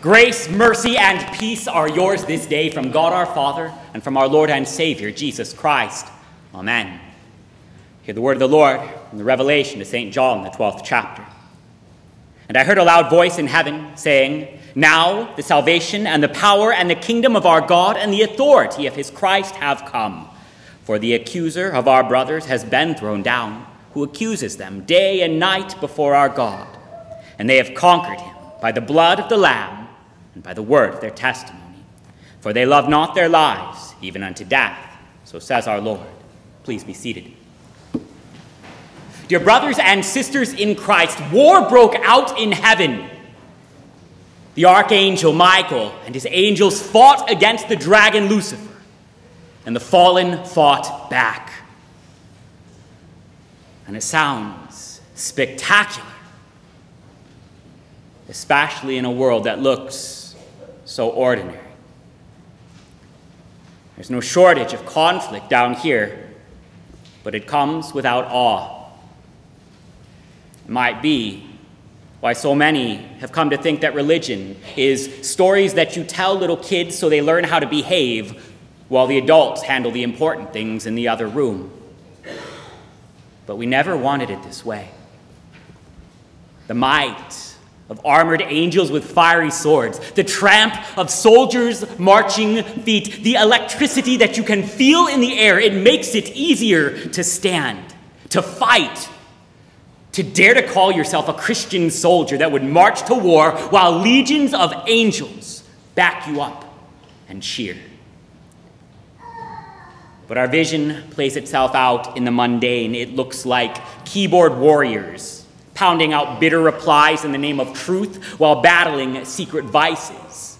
Grace, mercy, and peace are yours this day from God our Father and from our Lord and Savior, Jesus Christ. Amen. Hear the word of the Lord from the Revelation to St. John, the 12th chapter. And I heard a loud voice in heaven saying, Now the salvation and the power and the kingdom of our God and the authority of his Christ have come. For the accuser of our brothers has been thrown down, who accuses them day and night before our God. And they have conquered him by the blood of the Lamb and by the word of their testimony. For they love not their lives, even unto death. So says our Lord. Please be seated. Dear brothers and sisters in Christ, war broke out in heaven. The archangel Michael and his angels fought against the dragon Lucifer, and the fallen fought back. And it sounds spectacular, especially in a world that looks so ordinary. There's no shortage of conflict down here, but it comes without awe. It might be why so many have come to think that religion is stories that you tell little kids so they learn how to behave while the adults handle the important things in the other room. But we never wanted it this way. The might of armored angels with fiery swords, the tramp of soldiers' marching feet, the electricity that you can feel in the air. It makes it easier to stand, to fight, to dare to call yourself a Christian soldier that would march to war while legions of angels back you up and cheer. But our vision plays itself out in the mundane. It looks like keyboard warriors pounding out bitter replies in the name of truth while battling secret vices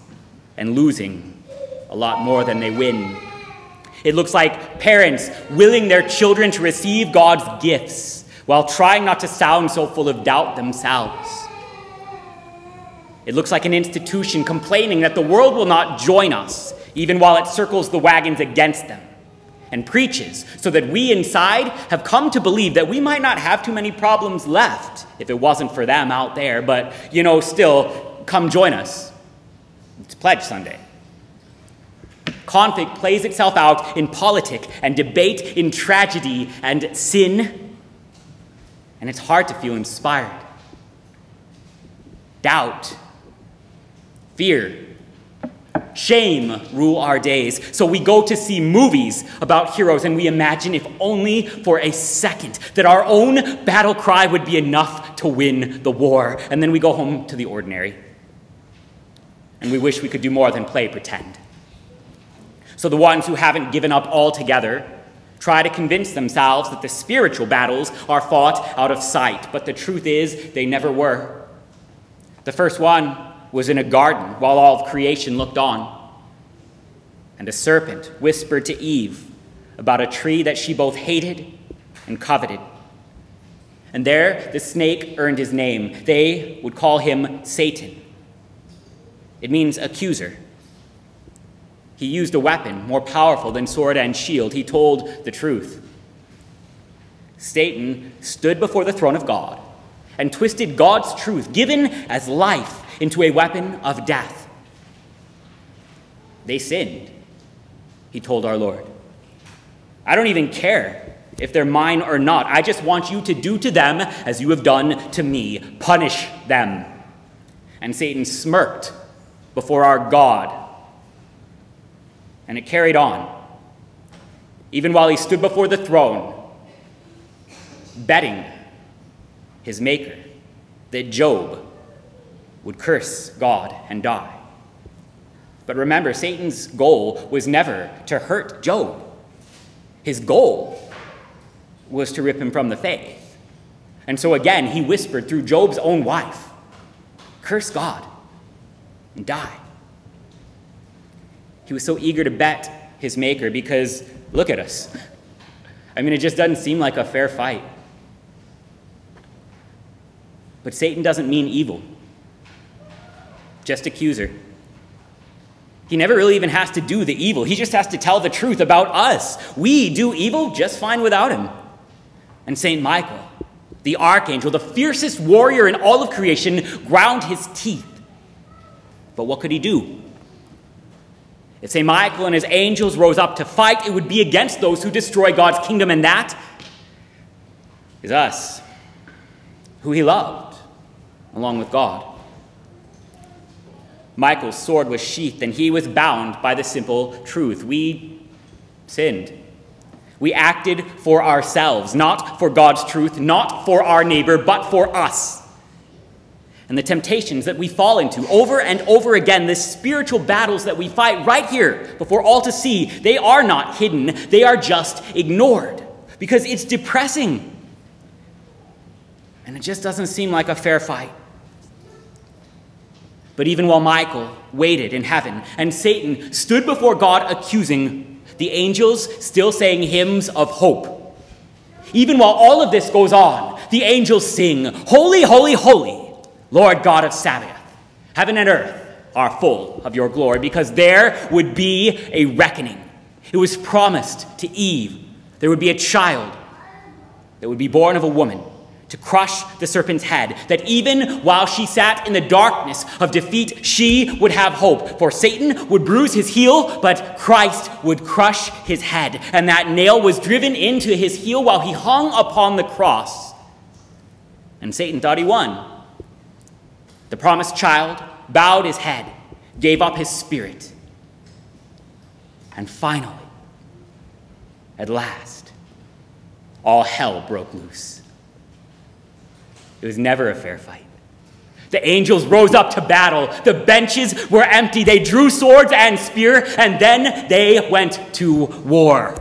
and losing a lot more than they win. It looks like parents willing their children to receive God's gifts while trying not to sound so full of doubt themselves. It looks like an institution complaining that the world will not join us, even while it circles the wagons against them and preaches, so that we inside have come to believe that we might not have too many problems left if it wasn't for them out there, but, you know, still, come join us. It's Pledge Sunday. Conflict plays itself out in politic and debate, in tragedy and sin, and it's hard to feel inspired. Doubt, fear, Shame rule our days. So we go to see movies about heroes and we imagine, if only for a second, that our own battle cry would be enough to win the war. And then we go home to the ordinary. And we wish we could do more than play pretend. So the ones who haven't given up altogether try to convince themselves that the spiritual battles are fought out of sight. But the truth is, they never were. The first one was in a garden while all of creation looked on. And a serpent whispered to Eve about a tree that she both hated and coveted. And there the snake earned his name. They would call him Satan. It means accuser. He used a weapon more powerful than sword and shield. He told the truth. Satan stood before the throne of God and twisted God's truth, given as life, into a weapon of death. They sinned, he told our Lord. I don't even care if they're mine or not. I just want you to do to them as you have done to me. Punish them. And Satan smirked before our God. And it carried on. Even while he stood before the throne, betting his maker that Job would curse God and die. But remember, Satan's goal was never to hurt Job. His goal was to rip him from the faith. And so again, he whispered through Job's own wife curse God and die. He was so eager to bet his maker because look at us. I mean, it just doesn't seem like a fair fight. But Satan doesn't mean evil just accuser. He never really even has to do the evil. He just has to tell the truth about us. We do evil just fine without him. And St. Michael, the archangel, the fiercest warrior in all of creation, ground his teeth But what could he do? If St. Michael and his angels rose up to fight, it would be against those who destroy God's kingdom, and that is us, who he loved, along with God. Michael's sword was sheathed, and he was bound by the simple truth. We sinned. We acted for ourselves, not for God's truth, not for our neighbor, but for us. And the temptations that we fall into over and over again, the spiritual battles that we fight right here before all to see, they are not hidden, they are just ignored because it's depressing. And it just doesn't seem like a fair fight. But even while Michael waited in heaven and Satan stood before God accusing, the angels still sang hymns of hope. Even while all of this goes on, the angels sing, Holy, holy, holy, Lord God of Sabaoth. Heaven and earth are full of your glory because there would be a reckoning. It was promised to Eve there would be a child that would be born of a woman to crush the serpent's head, that even while she sat in the darkness of defeat, she would have hope. For Satan would bruise his heel, but Christ would crush his head. And that nail was driven into his heel while he hung upon the cross. And Satan thought he won. The promised child bowed his head, gave up his spirit. And finally, at last, all hell broke loose. It was never a fair fight. The angels rose up to battle. The benches were empty. They drew swords and spear, and then they went to war.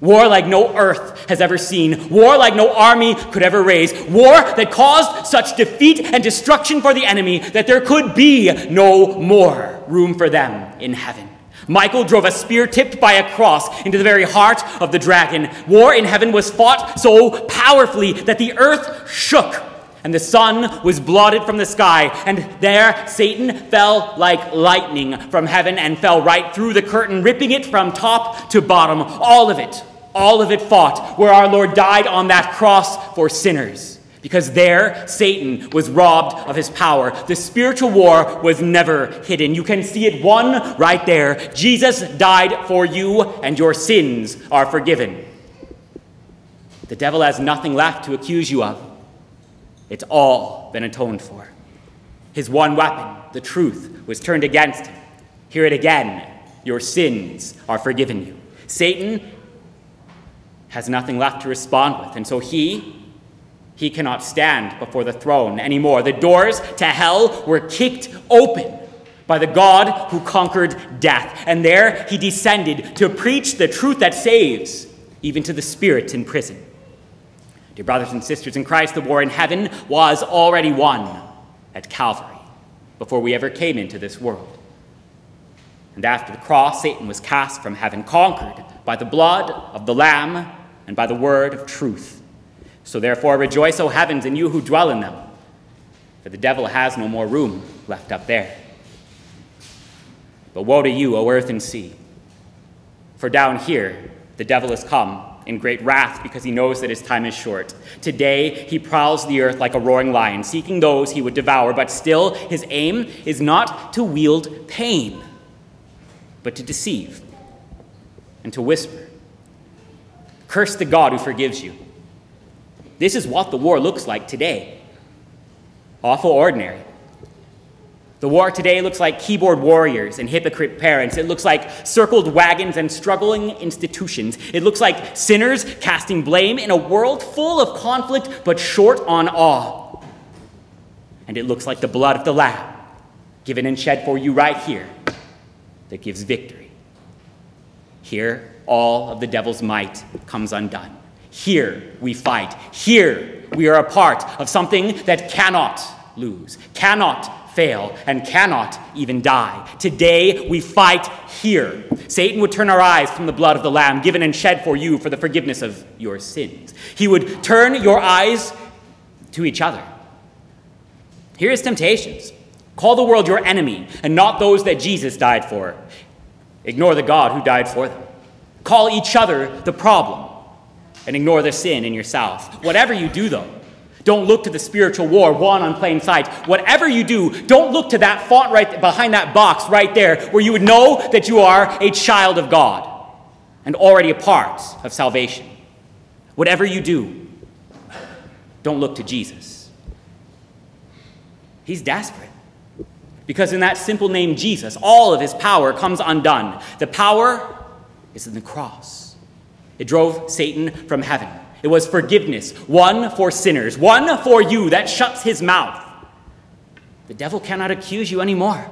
War like no earth has ever seen. War like no army could ever raise. War that caused such defeat and destruction for the enemy that there could be no more room for them in heaven. Michael drove a spear tipped by a cross into the very heart of the dragon. War in heaven was fought so powerfully that the earth shook and the sun was blotted from the sky, and there Satan fell like lightning from heaven and fell right through the curtain, ripping it from top to bottom. All of it, all of it fought, where our Lord died on that cross for sinners. Because there, Satan was robbed of his power. The spiritual war was never hidden. You can see it won right there. Jesus died for you, and your sins are forgiven. The devil has nothing left to accuse you of. It's all been atoned for. His one weapon, the truth, was turned against him. Hear it again your sins are forgiven you. Satan has nothing left to respond with, and so he he cannot stand before the throne anymore. The doors to hell were kicked open by the God who conquered death, and there he descended to preach the truth that saves, even to the spirits in prison. Dear brothers and sisters in Christ, the war in heaven was already won at Calvary before we ever came into this world. And after the cross, Satan was cast from heaven, conquered by the blood of the Lamb and by the word of truth. So therefore, rejoice, O heavens, and you who dwell in them, for the devil has no more room left up there. But woe to you, O earth and sea, for down here the devil has come in great wrath because he knows that his time is short. Today, he prowls the earth like a roaring lion, seeking those he would devour, but still, his aim is not to wield pain, but to deceive and to whisper. Curse the God who forgives you. This is what the war looks like today. Awful ordinary. The war today looks like keyboard warriors and hypocrite parents. It looks like circled wagons and struggling institutions. It looks like sinners casting blame in a world full of conflict but short on awe. And it looks like the blood of the Lamb given and shed for you right here that gives victory. Here, all of the devil's might comes undone. Here, we fight. Here, we are a part of something that cannot lose, cannot fail, and cannot even die. Today we fight here. Satan would turn our eyes from the blood of the Lamb given and shed for you for the forgiveness of your sins. He would turn your eyes to each other. Here is temptations. Call the world your enemy and not those that Jesus died for. Ignore the God who died for them. Call each other the problem and ignore the sin in yourself. Whatever you do, though, Don't look to the spiritual war won on plain sight. Whatever you do, don't look to that font right behind that box right there where you would know that you are a child of God and already a part of salvation. Whatever you do, don't look to Jesus. He's desperate. Because in that simple name, Jesus, all of his power comes undone. The power is in the cross. It drove Satan from heaven. It was forgiveness, won for sinners, won for you that shuts his mouth. The devil cannot accuse you anymore.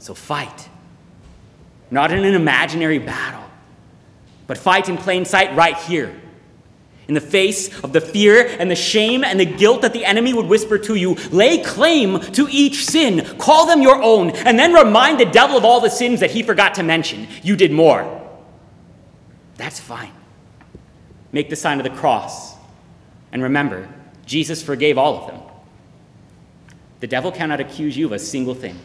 So fight. Not in an imaginary battle, but fight in plain sight right here. In the face of the fear and the shame and the guilt that the enemy would whisper to you, lay claim to each sin, call them your own, and then remind the devil of all the sins that he forgot to mention. You did more. That's fine. Make the sign of the cross. And remember, Jesus forgave all of them. The devil cannot accuse you of a single thing.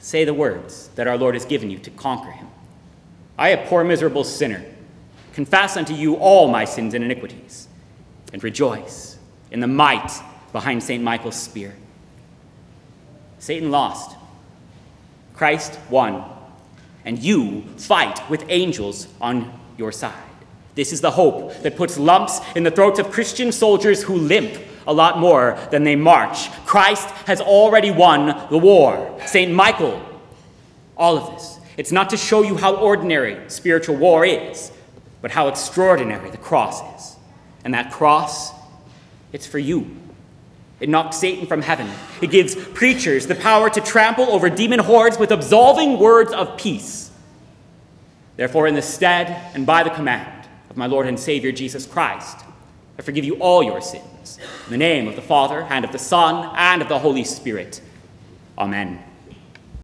Say the words that our Lord has given you to conquer him. I, a poor, miserable sinner, confess unto you all my sins and iniquities, and rejoice in the might behind St. Michael's spear. Satan lost, Christ won, and you fight with angels on your side. This is the hope that puts lumps in the throats of Christian soldiers who limp a lot more than they march. Christ has already won the war. St. Michael, all of this. It's not to show you how ordinary spiritual war is, but how extraordinary the cross is. And that cross, it's for you. It knocked Satan from heaven. It gives preachers the power to trample over demon hordes with absolving words of peace. Therefore, in the stead and by the command of my Lord and Savior Jesus Christ, I forgive you all your sins. In the name of the Father, and of the Son, and of the Holy Spirit. Amen.